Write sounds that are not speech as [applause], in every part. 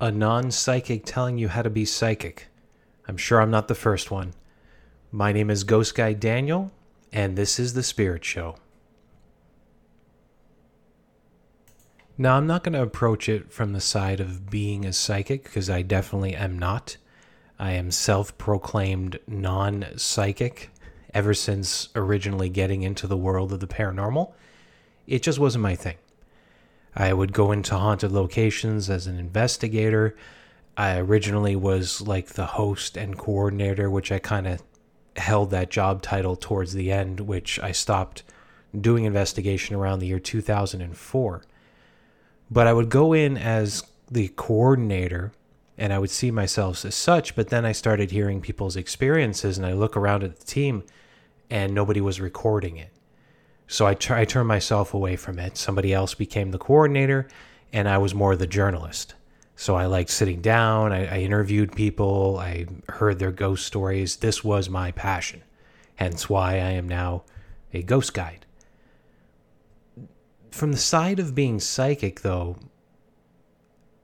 a non psychic telling you how to be psychic. I'm sure I'm not the first one. My name is Ghost Guide Daniel, and this is The Spirit Show. Now, I'm not going to approach it from the side of being a psychic because I definitely am not. I am self proclaimed non psychic ever since originally getting into the world of the paranormal. It just wasn't my thing. I would go into haunted locations as an investigator. I originally was like the host and coordinator, which I kind of held that job title towards the end, which I stopped doing investigation around the year 2004. But I would go in as the coordinator and I would see myself as such, but then I started hearing people's experiences and I look around at the team and nobody was recording it. So I, tr- I turned myself away from it. Somebody else became the coordinator, and I was more the journalist. So I liked sitting down, I, I interviewed people, I heard their ghost stories. This was my passion, hence why I am now a ghost guide. From the side of being psychic, though,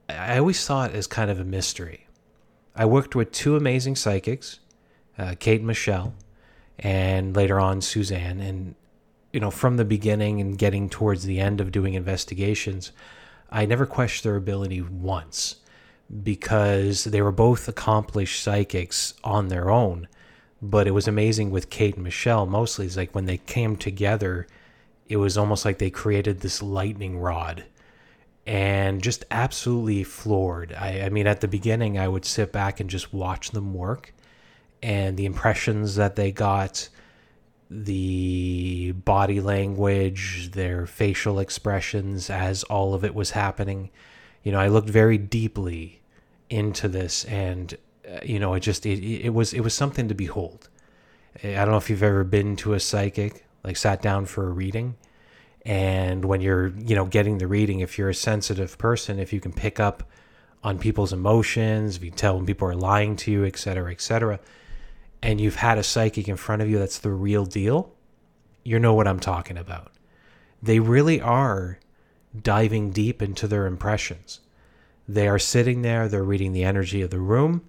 I always saw it as kind of a mystery. I worked with two amazing psychics, uh, Kate and Michelle, and later on Suzanne. And, you know, from the beginning and getting towards the end of doing investigations, I never questioned their ability once because they were both accomplished psychics on their own. But it was amazing with Kate and Michelle mostly. It's like when they came together, it was almost like they created this lightning rod and just absolutely floored. I, I mean, at the beginning, I would sit back and just watch them work and the impressions that they got, the body language, their facial expressions as all of it was happening. You know, I looked very deeply into this, and uh, you know, it just it, it was it was something to behold. I don't know if you've ever been to a psychic, like sat down for a reading, and when you're you know getting the reading, if you're a sensitive person, if you can pick up on people's emotions, if you tell when people are lying to you, et cetera, et cetera and you've had a psychic in front of you that's the real deal, you know what I'm talking about. They really are diving deep into their impressions. They are sitting there, they're reading the energy of the room,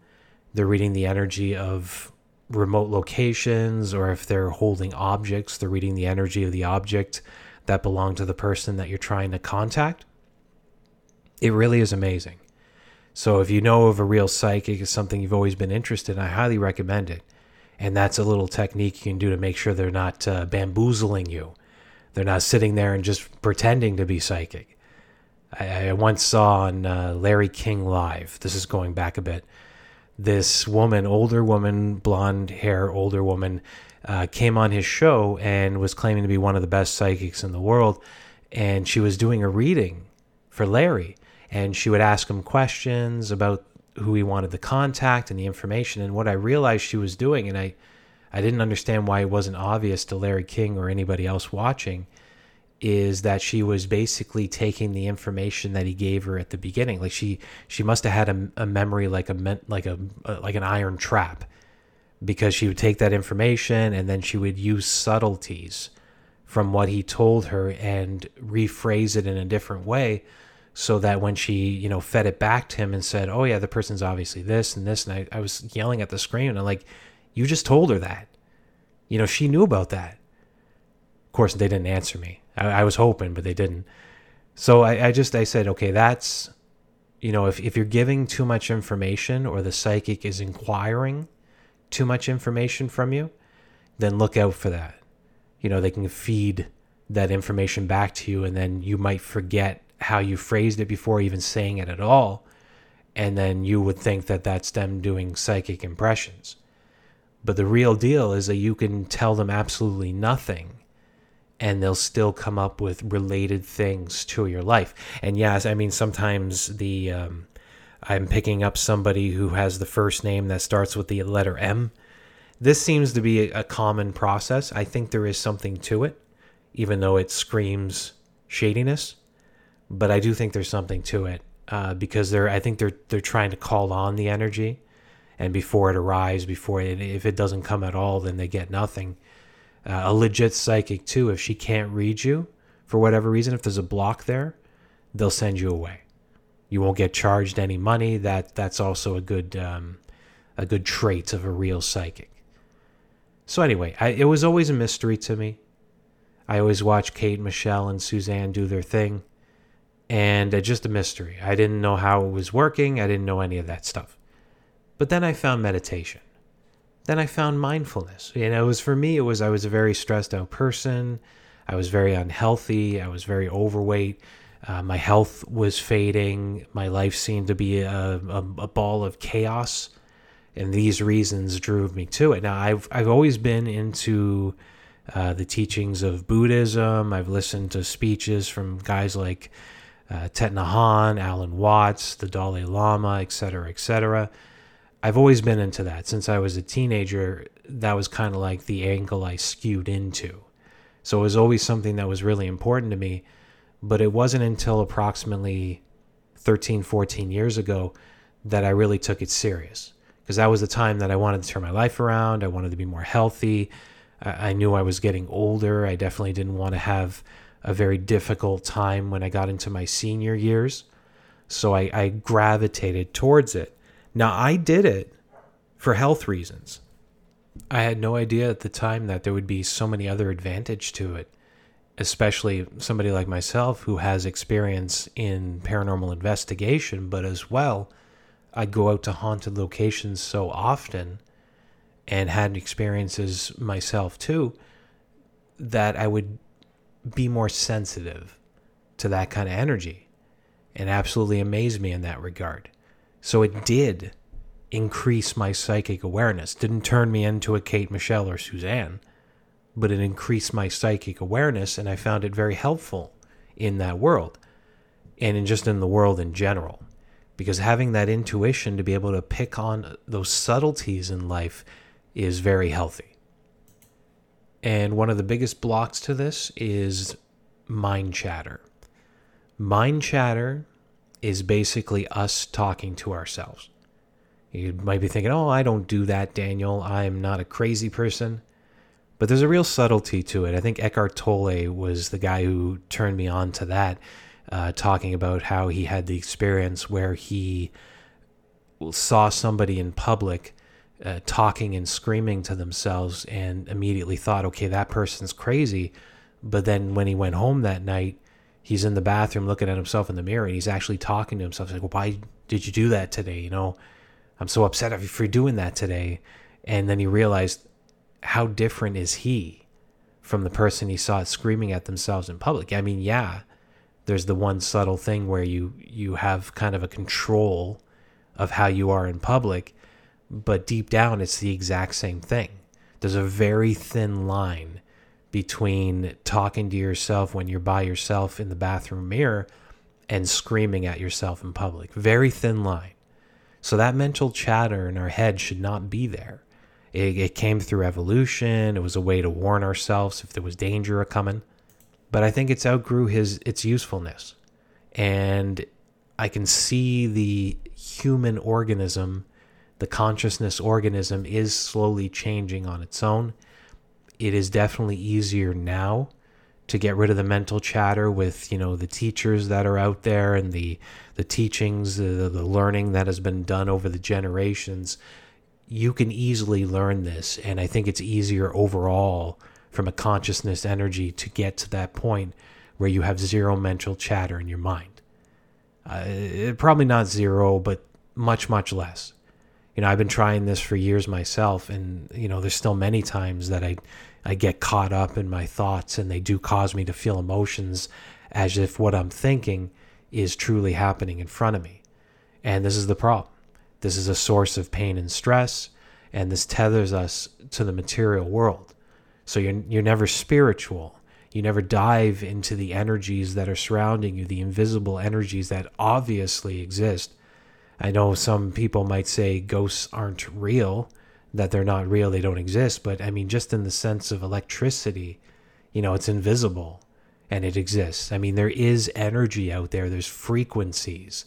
they're reading the energy of remote locations, or if they're holding objects, they're reading the energy of the object that belong to the person that you're trying to contact. It really is amazing. So if you know of a real psychic, is something you've always been interested in, I highly recommend it and that's a little technique you can do to make sure they're not uh, bamboozling you. They're not sitting there and just pretending to be psychic. I, I once saw on uh, Larry King Live, this is going back a bit, this woman, older woman, blonde hair, older woman, uh, came on his show and was claiming to be one of the best psychics in the world. And she was doing a reading for Larry. And she would ask him questions about who he wanted to contact and the information. And what I realized she was doing, and I, I didn't understand why it wasn't obvious to Larry King or anybody else watching, is that she was basically taking the information that he gave her at the beginning. Like she, she must have had a, a memory like a like a, a like an iron trap, because she would take that information and then she would use subtleties from what he told her and rephrase it in a different way so that when she you know fed it back to him and said oh yeah the person's obviously this and this and i, I was yelling at the screen and I'm like you just told her that. You know she knew about that. Of course they didn't answer me. I, I was hoping but they didn't. So I, I just i said okay that's you know if, if you're giving too much information or the psychic is inquiring too much information from you then look out for that. You know they can feed that information back to you and then you might forget how you phrased it before even saying it at all. And then you would think that that's them doing psychic impressions. But the real deal is that you can tell them absolutely nothing and they'll still come up with related things to your life. And yes, I mean, sometimes the. Um, I'm picking up somebody who has the first name that starts with the letter M. This seems to be a common process. I think there is something to it, even though it screams shadiness but I do think there's something to it uh, because they're I think they're they're trying to call on the energy, and before it arrives, before it, if it doesn't come at all, then they get nothing. Uh, a legit psychic too, if she can't read you for whatever reason, if there's a block there, they'll send you away. You won't get charged any money. That that's also a good um, a good trait of a real psychic. So anyway, I, it was always a mystery to me. I always watched Kate, Michelle, and Suzanne do their thing, and uh, just a mystery. I didn't know how it was working. I didn't know any of that stuff. But then I found meditation. Then I found mindfulness. You know, it was for me. It was I was a very stressed out person. I was very unhealthy. I was very overweight. Uh, my health was fading. My life seemed to be a, a, a ball of chaos and these reasons drove me to it. Now, I've I've always been into uh, the teachings of Buddhism. I've listened to speeches from guys like uh, Nhat Alan Watts, the Dalai Lama, etc., etc. I've always been into that since I was a teenager. That was kind of like the angle I skewed into. So it was always something that was really important to me. But it wasn't until approximately 13, 14 years ago that I really took it serious because that was the time that I wanted to turn my life around. I wanted to be more healthy. I, I knew I was getting older. I definitely didn't want to have a very difficult time when I got into my senior years. So I, I gravitated towards it. Now, I did it for health reasons. I had no idea at the time that there would be so many other advantage to it, especially somebody like myself who has experience in paranormal investigation, but as well I go out to haunted locations so often and had experiences myself too that I would be more sensitive to that kind of energy and absolutely amazed me in that regard. So it did increase my psychic awareness. Didn't turn me into a Kate Michelle or Suzanne, but it increased my psychic awareness and I found it very helpful in that world and in just in the world in general because having that intuition to be able to pick on those subtleties in life is very healthy. And one of the biggest blocks to this is mind chatter. Mind chatter is basically us talking to ourselves. You might be thinking, oh, I don't do that, Daniel. I'm not a crazy person. But there's a real subtlety to it. I think Eckhart Tolle was the guy who turned me on to that uh, talking about how he had the experience where he saw somebody in public uh, talking and screaming to themselves and immediately thought, okay, that person's crazy. But then when he went home that night, he's in the bathroom looking at himself in the mirror and he's actually talking to himself. He's like, well, why did you do that today? You know, I'm so upset at you for doing that today. And then he realized how different is he from the person he saw screaming at themselves in public. I mean, yeah, there's the one subtle thing where you you have kind of a control of how you are in public but deep down it's the exact same thing. There's a very thin line between talking to yourself when you're by yourself in the bathroom mirror and screaming at yourself in public. Very thin line. So that mental chatter in our head should not be there. It, it came through evolution. It was a way to warn ourselves if there was danger a coming. But I think it's outgrew his its usefulness. And I can see the human organism, the consciousness organism is slowly changing on its own. It is definitely easier now to get rid of the mental chatter with, you know, the teachers that are out there and the the teachings, the, the learning that has been done over the generations. You can easily learn this and I think it's easier overall from a consciousness energy to get to that point where you have zero mental chatter in your mind. Uh, probably not zero, but much, much less. You know, I've been trying this for years myself, and you know, there's still many times that I, I get caught up in my thoughts, and they do cause me to feel emotions as if what I'm thinking is truly happening in front of me. And this is the problem. This is a source of pain and stress, and this tethers us to the material world. So you're you're never spiritual. You never dive into the energies that are surrounding you, the invisible energies that obviously exist. I know some people might say ghosts aren't real, that they're not real, they don't exist, but I mean just in the sense of electricity, you know, it's invisible and it exists. I mean, there is energy out there, there's frequencies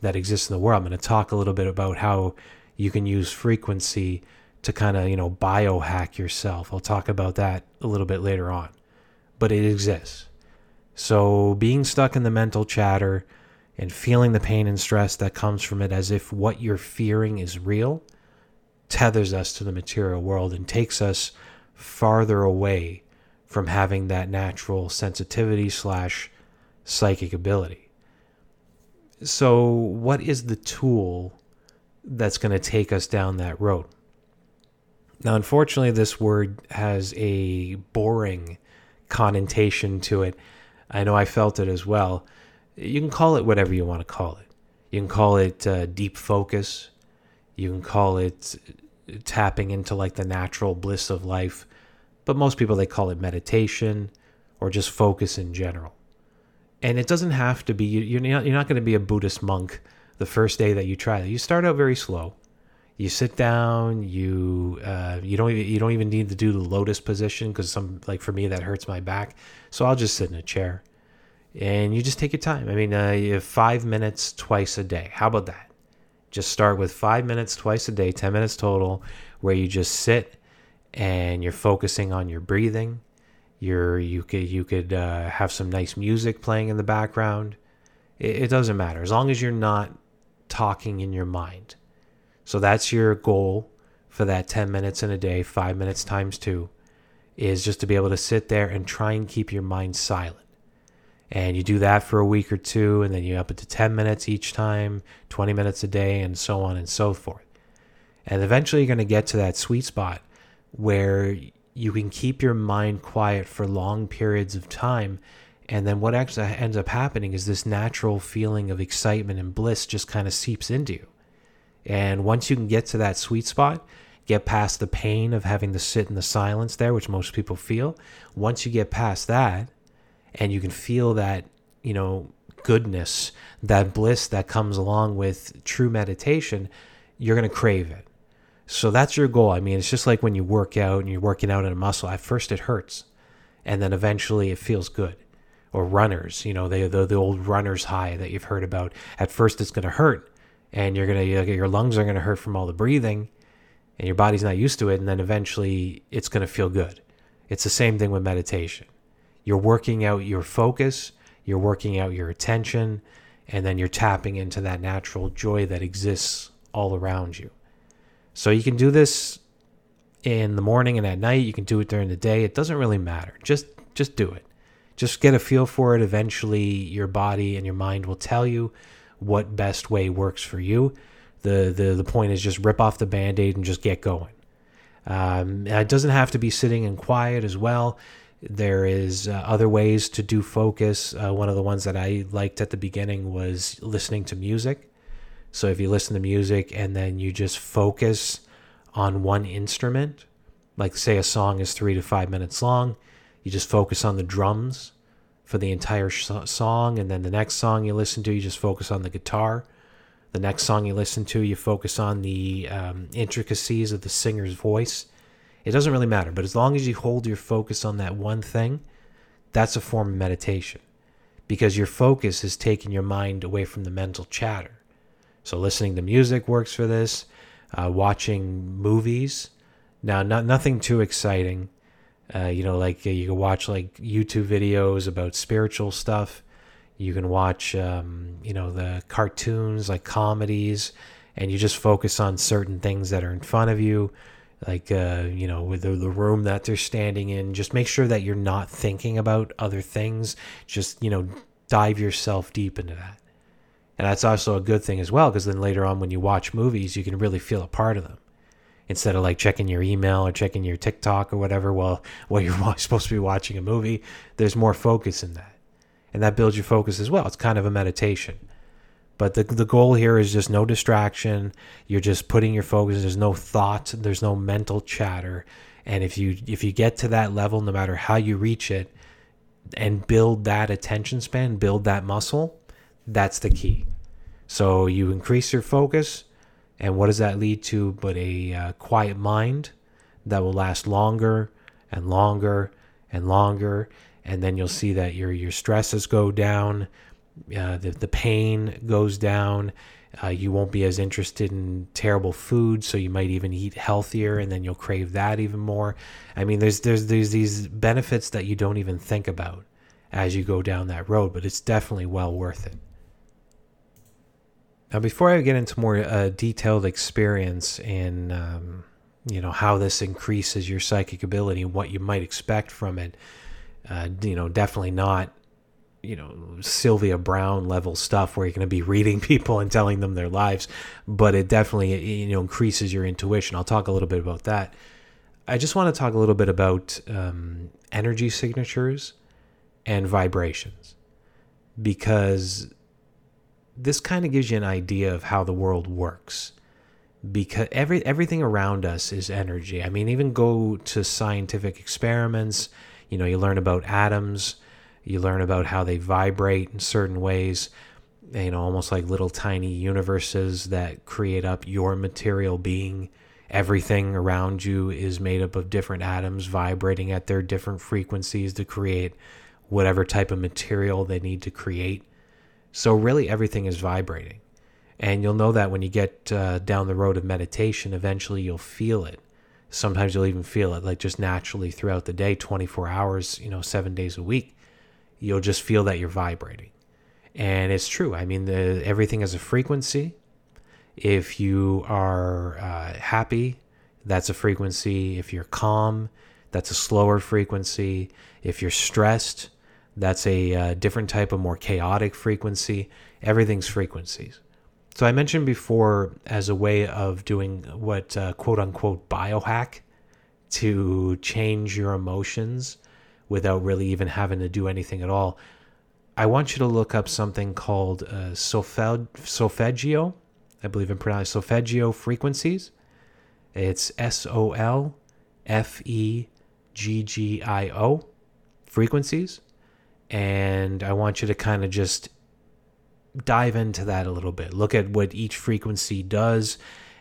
that exist in the world. I'm going to talk a little bit about how you can use frequency to kind of, you know, biohack yourself. I'll talk about that a little bit later on. But it exists. So being stuck in the mental chatter and feeling the pain and stress that comes from it as if what you're fearing is real tethers us to the material world and takes us farther away from having that natural sensitivity slash psychic ability. So, what is the tool that's going to take us down that road? Now, unfortunately, this word has a boring connotation to it. I know I felt it as well. You can call it whatever you want to call it. You can call it uh, deep focus. You can call it tapping into like the natural bliss of life. But most people, they call it meditation or just focus in general. And it doesn't have to be, you're not, you're not going to be a Buddhist monk the first day that you try it. You start out very slow you sit down you uh, you don't even, you don't even need to do the lotus position because some like for me that hurts my back so i'll just sit in a chair and you just take your time. I mean uh, you have five minutes twice a day. How about that? Just start with five minutes twice a day 10 minutes total where you just sit and you're focusing on your breathing. You're you could you could uh, have some nice music playing in the background. It, it doesn't matter as long as you're not talking in your mind. So that's your goal for that 10 minutes in a day, five minutes times two, is just to be able to sit there and try and keep your mind silent. And you do that for a week or two, and then you up it to 10 minutes each time, 20 minutes a day, and so on and so forth. And eventually you're going to get to that sweet spot where you can keep your mind quiet for long periods of time. And then what actually ends up happening is this natural feeling of excitement and bliss just kind of seeps into you. And once you can get to that sweet spot, get past the pain of having to sit in the silence there, which most people feel, once you get past that and you can feel that, you know, goodness, that bliss that comes along with true meditation, you're going to crave it. So that's your goal. I mean, it's just like when you work out and you're working out in a muscle. At first, it hurts, and then eventually, it feels good. Or runners, you know, they the the old runner's high that you've heard about. At first, it's going to hurt, and you're gonna your lungs are gonna hurt from all the breathing, and your body's not used to it, and then eventually it's gonna feel good. It's the same thing with meditation. You're working out your focus, you're working out your attention, and then you're tapping into that natural joy that exists all around you. So you can do this in the morning and at night. You can do it during the day. It doesn't really matter. Just just do it. Just get a feel for it. Eventually, your body and your mind will tell you what best way works for you. The, the, the point is just rip off the band aid and just get going. Um, it doesn't have to be sitting and quiet as well. There is uh, other ways to do focus. Uh, one of the ones that I liked at the beginning was listening to music. So if you listen to music and then you just focus on one instrument, like say a song is three to five minutes long, you just focus on the drums for the entire sh- song, and then the next song you listen to, you just focus on the guitar. The next song you listen to, you focus on the um, intricacies of the singer's voice. It doesn't really matter, but as long as you hold your focus on that one thing, that's a form of meditation because your focus is taking your mind away from the mental chatter. So, listening to music works for this, uh, watching movies. Now, not, nothing too exciting. Uh, you know, like uh, you can watch like YouTube videos about spiritual stuff. You can watch, um, you know, the cartoons like comedies, and you just focus on certain things that are in front of you, like uh, you know, with the, the room that they're standing in. Just make sure that you're not thinking about other things. Just you know, dive yourself deep into that, and that's also a good thing as well, because then later on when you watch movies, you can really feel a part of them instead of like checking your email or checking your TikTok or whatever while [laughs] while you're [laughs] supposed to be watching a movie. There's more focus in that, and that builds your focus as well. It's kind of a meditation. But the the goal here is just no distraction. You're just putting your focus. There's no thought. There's no mental chatter. And if you if you get to that level, no matter how you reach it, and build that attention span, build that muscle, that's the key. So you increase your focus, and what does that lead to but a uh, quiet mind that will last longer and longer and longer. And then you'll see that your, your stresses go down, uh, the, the pain goes down. Uh, you won't be as interested in terrible food, so you might even eat healthier, and then you'll crave that even more. I mean, there's there's there's these benefits that you don't even think about as you go down that road, but it's definitely well worth it. Now, before I get into more uh, detailed experience in, um, you know, how this increases your psychic ability and what you might expect from it, uh, you know, definitely not, you know, Sylvia Browne level stuff where you're going to be [laughs] reading people and telling them their lives, but it definitely, you know, increases your intuition. I'll talk a little bit about that. I just want to talk a little bit about um, energy signatures and vibrations because this kind of gives you an idea of how the world works because every everything around us is energy. I mean, even go to scientific experiments, you know, you learn about atoms, you learn about how they vibrate in certain ways, you know, almost like little tiny universes that create up your material being. Everything around you is made up of different atoms vibrating at their different frequencies to create whatever type of material they need to create. So, really, everything is vibrating. And you'll know that when you get uh, down the road of meditation, eventually you'll feel it. Sometimes you'll even feel it like just naturally throughout the day, 24 hours, you know, seven days a week. You'll just feel that you're vibrating. And it's true. I mean, the, everything has a frequency. If you are uh, happy, that's a frequency. If you're calm, that's a slower frequency. If you're stressed, that's a uh, different type of more chaotic frequency. Everything's frequencies. So I mentioned before as a way of doing what uh, quote unquote biohack to change your emotions without really even having to do anything at all. I want you to look up something called uh, solfeggio. I believe I'm pronouncing solfeggio frequencies. It's S O L F E G G I O frequencies and I want you to kind of just dive into that a little bit. Look at what each frequency does,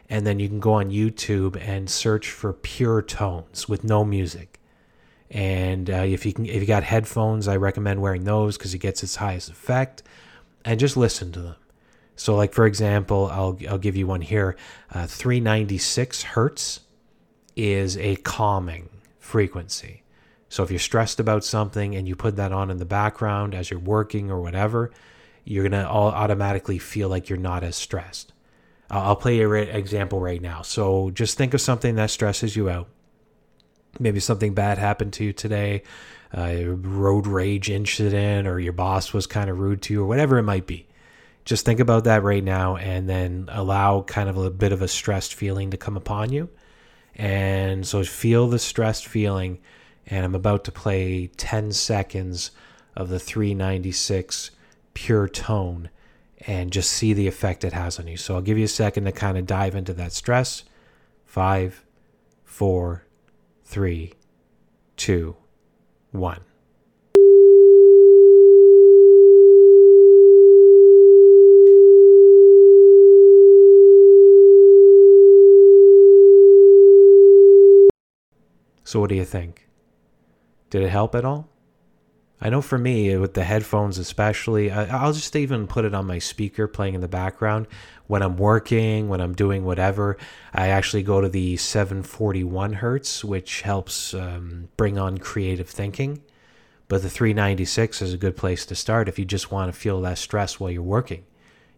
and then you can go on YouTube and search for pure tones with no music. And uh, if you can, if you got headphones, I recommend wearing those because it gets its highest effect. And just listen to them. So, like for example, I'll I'll give you one here. Uh, 396 hertz is a calming frequency. So if you're stressed about something and you put that on in the background as you're working or whatever, you're going to all automatically feel like you're not as stressed. I'll play an example right now. So just think of something that stresses you out. Maybe something bad happened to you today, uh, a road rage incident, or your boss was kind of rude to you, or whatever it might be. Just think about that right now and then allow kind of a bit of a stressed feeling to come upon you. And so feel the stressed feeling and I'm about to play 10 seconds of the 396 pure tone and just see the effect it has on you. So I'll give you a second to kind of dive into that stress. Five, four, three, two, one. So, what do you think? Did it help at all? I know for me, with the headphones especially, I'll just even put it on my speaker playing in the background. When I'm working, when I'm doing whatever, I actually go to the 741 hertz, which helps um, bring on creative thinking. But the 396 is a good place to start if you just want to feel less stress while you're working.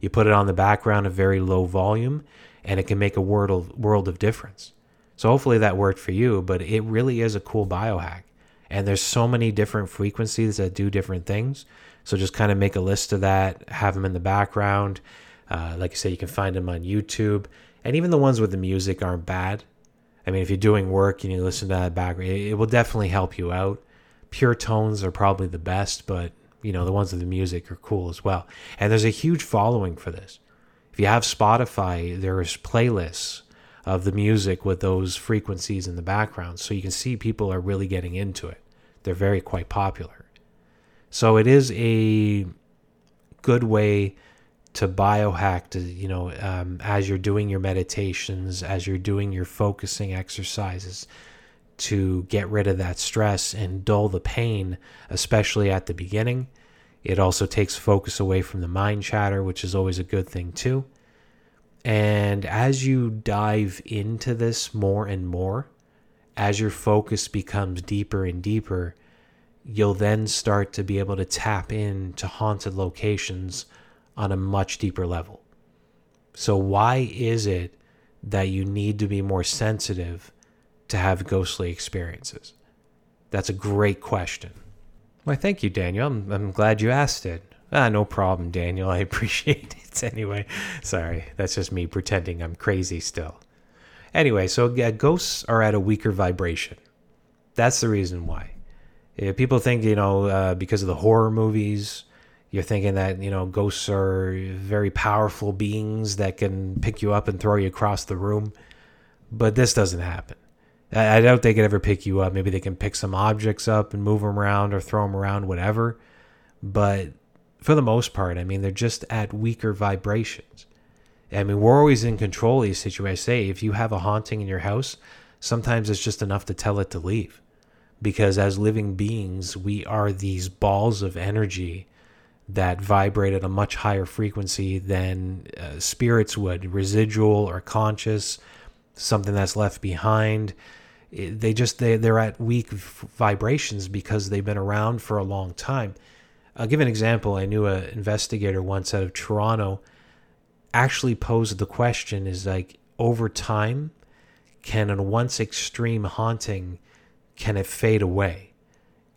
You put it on the background at very low volume, and it can make a world of, world of difference. So hopefully that worked for you, but it really is a cool biohack and there's so many different frequencies that do different things. So just kind of make a list of that, have them in the background. Uh, like I say, you can find them on YouTube, and even the ones with the music aren't bad. I mean, if you're doing work and you listen to that background, it, it will definitely help you out. Pure tones are probably the best, but you know the ones with the music are cool as well. And there's a huge following for this. If you have Spotify, there's playlists of the music with those frequencies in the background. So you can see people are really getting into it. They're very quite popular. So it is a good way to biohack to you know um, as you're doing your meditations as you're doing your focusing exercises to get rid of that stress and dull the pain especially at the beginning it also takes focus away from the mind chatter which is always a good thing too and as you dive into this more and more, as your focus becomes deeper and deeper, you'll then start to be able to tap into haunted locations on a much deeper level. So, why is it that you need to be more sensitive to have ghostly experiences? That's a great question. Why, thank you, Daniel. I'm, I'm glad you asked it. Ah, no problem, Daniel. [laughs] I appreciate it [laughs] anyway. Sorry, that's just me pretending I'm crazy still. Anyway, so ghosts are at a weaker vibration. That's the reason why. Yeah, people think, you know, uh, because of the horror movies, you're thinking that, you know, ghosts are very powerful beings that can pick you up and throw you across the room. But this doesn't happen. I, I doubt they could ever pick you up. Maybe they can pick some objects up and move them around or throw them around, whatever. But for the most part, I mean, they're just at weaker vibrations. I mean, we're always in control of these situations. Say, if you have a haunting in your house, sometimes it's just enough to tell it to leave. Because as living beings, we are these balls of energy that vibrate at a much higher frequency than uh, spirits would, residual or conscious, something that's left behind. It, they just they, they're at weak vibrations because they've been around for a long time I'll give an example. I knew an investigator once out of Toronto actually posed the question is like over time can a once extreme haunting can it fade away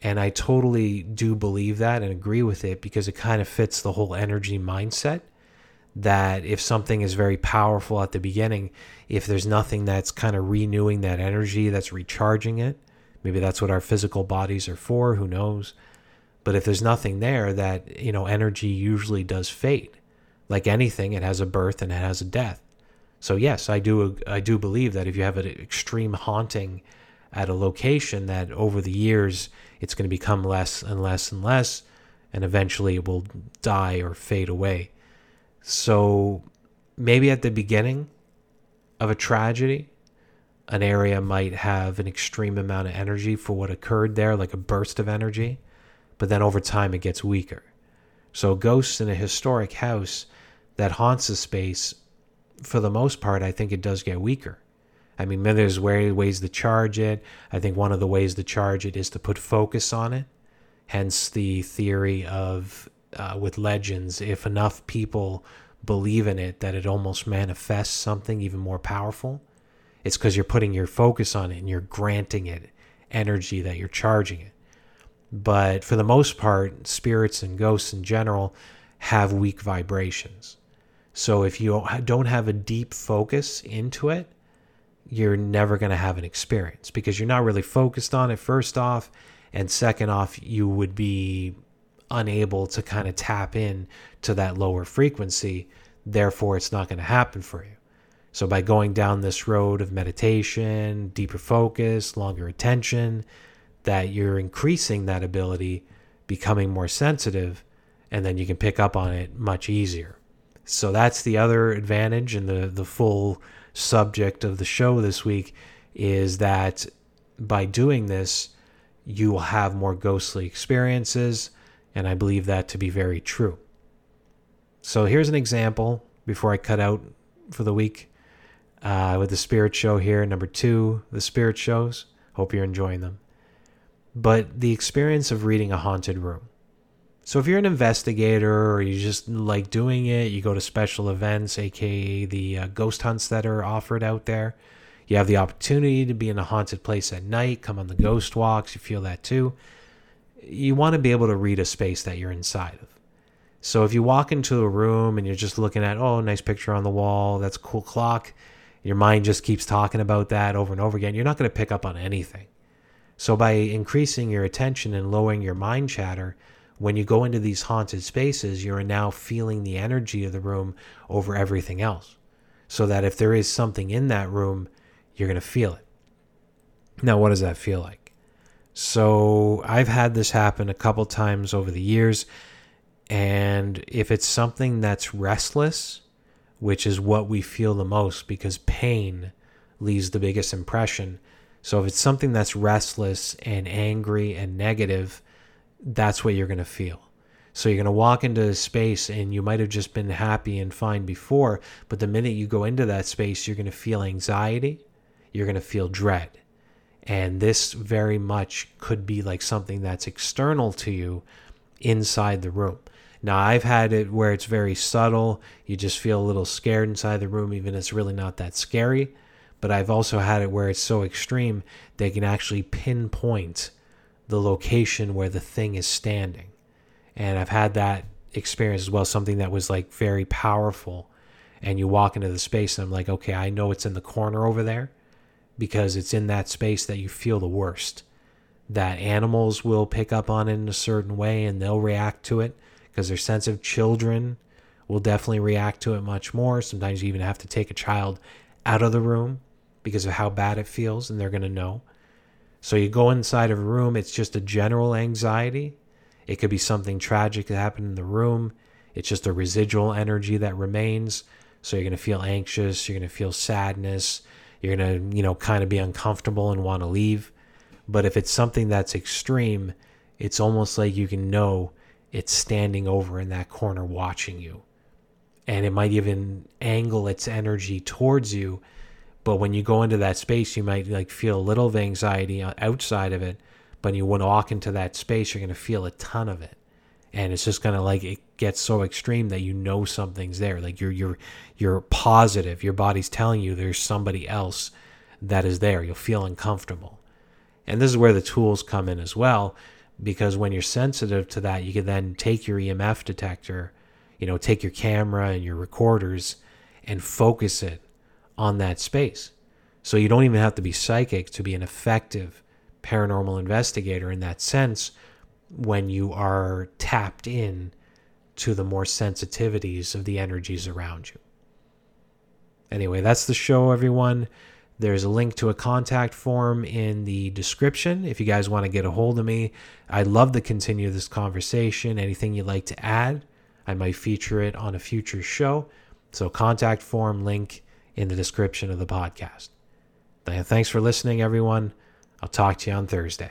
and i totally do believe that and agree with it because it kind of fits the whole energy mindset that if something is very powerful at the beginning if there's nothing that's kind of renewing that energy that's recharging it maybe that's what our physical bodies are for who knows but if there's nothing there, that you know, energy usually does fade. Like anything, it has a birth and it has a death. So yes, I do I do believe that if you have an extreme haunting at a location, that over the years it's going to become less and less and less, and eventually it will die or fade away. So maybe at the beginning of a tragedy, an area might have an extreme amount of energy for what occurred there, like a burst of energy but then over time it gets weaker. So ghosts in a historic house that haunts a space, for the most part, I think it does get weaker. I mean, there's ways to charge it. I think one of the ways to charge it is to put focus on it. Hence the theory of uh, with legends, if enough people believe in it, that it almost manifests something even more powerful. It's because you're putting your focus on it and you're granting it energy that you're charging it. But for the most part, spirits and ghosts in general have weak vibrations. So if you don't have a deep focus into it, you're never going to have an experience because you're not really focused on it, first off. And second off, you would be unable to kind of tap in to that lower frequency. Therefore, it's not going to happen for you. So, by going down this road of meditation, deeper focus, longer attention, that you're increasing that ability, becoming more sensitive, and then you can pick up on it much easier. So that's the other advantage, and the the full subject of the show this week is that by doing this, you will have more ghostly experiences, and I believe that to be very true. So here's an example before I cut out for the week uh, with the spirit show here, number two, the spirit shows. Hope you're enjoying them but the experience of reading a haunted room. So if you're an investigator or you just like doing it, you go to special events, aka the uh, ghost hunts that are offered out there. You have the opportunity to be in a haunted place at night, come on the ghost walks, you feel that too. You want to be able to read a space that you're inside of. So if you walk into a room and you're just looking at, oh, nice picture on the wall, that's cool clock, your mind just keeps talking about that over and over again, you're not going to pick up on anything. So, by increasing your attention and lowering your mind chatter, when you go into these haunted spaces, you're now feeling the energy of the room over everything else. So that if there is something in that room, you're going to feel it. Now, what does that feel like? So, I've had this happen a couple times over the years. And if it's something that's restless, which is what we feel the most because pain leaves the biggest impression, so if it's something that's restless and angry and negative, that's what you're going to feel. So you're going to walk into a space and you might have just been happy and fine before, but the minute you go into that space, you're going to feel anxiety, you're going to feel dread. And this very much could be like something that's external to you inside the room. Now, I've had it where it's very subtle. You just feel a little scared inside the room, even if it's really not that scary. But I've also had it where it's so extreme they can actually pinpoint the location where the thing is standing. And I've had that experience as well, something that was like very powerful. And you walk into the space, and I'm like, okay, I know it's in the corner over there because it's in that space that you feel the worst. That animals will pick up on it in a certain way and they'll react to it because they're sensitive. Children will definitely react to it much more. Sometimes you even have to take a child out of the room because of how bad it feels and they're going to know. So you go inside of a room, it's just a general anxiety. It could be something tragic that happened in the room. It's just a residual energy that remains. So you're going to feel anxious, you're going to feel sadness, you're going to, you know, kind of be uncomfortable and want to leave. But if it's something that's extreme, it's almost like you can know it's standing over in that corner watching you. And it might even angle its energy towards you. But when you go into that space, you might like feel a little of anxiety uh, outside of it. But when you want to walk into that space, you're going to feel a ton of it. And it's just going to like, it gets so extreme that you know something's there. Like you're, you're, you're positive. Your body's telling you there's somebody else that is there. You'll feel uncomfortable. And this is where the tools come in as well because when you're sensitive to that, you can then take your EMF detector, you know, take your camera and your recorders and focus it on that space. So you don't even have to be psychic to be an effective paranormal investigator in that sense when you are tapped in to the more sensitivities of the energies around you. Anyway, that's the show, everyone. There's a link to a contact form in the description if you guys want to get a hold of me. I'd love to continue this conversation. Anything you'd like to add, I might feature it on a future show. So, contact form link in the description of the podcast. Thanks for listening, everyone. I'll talk to you on Thursday.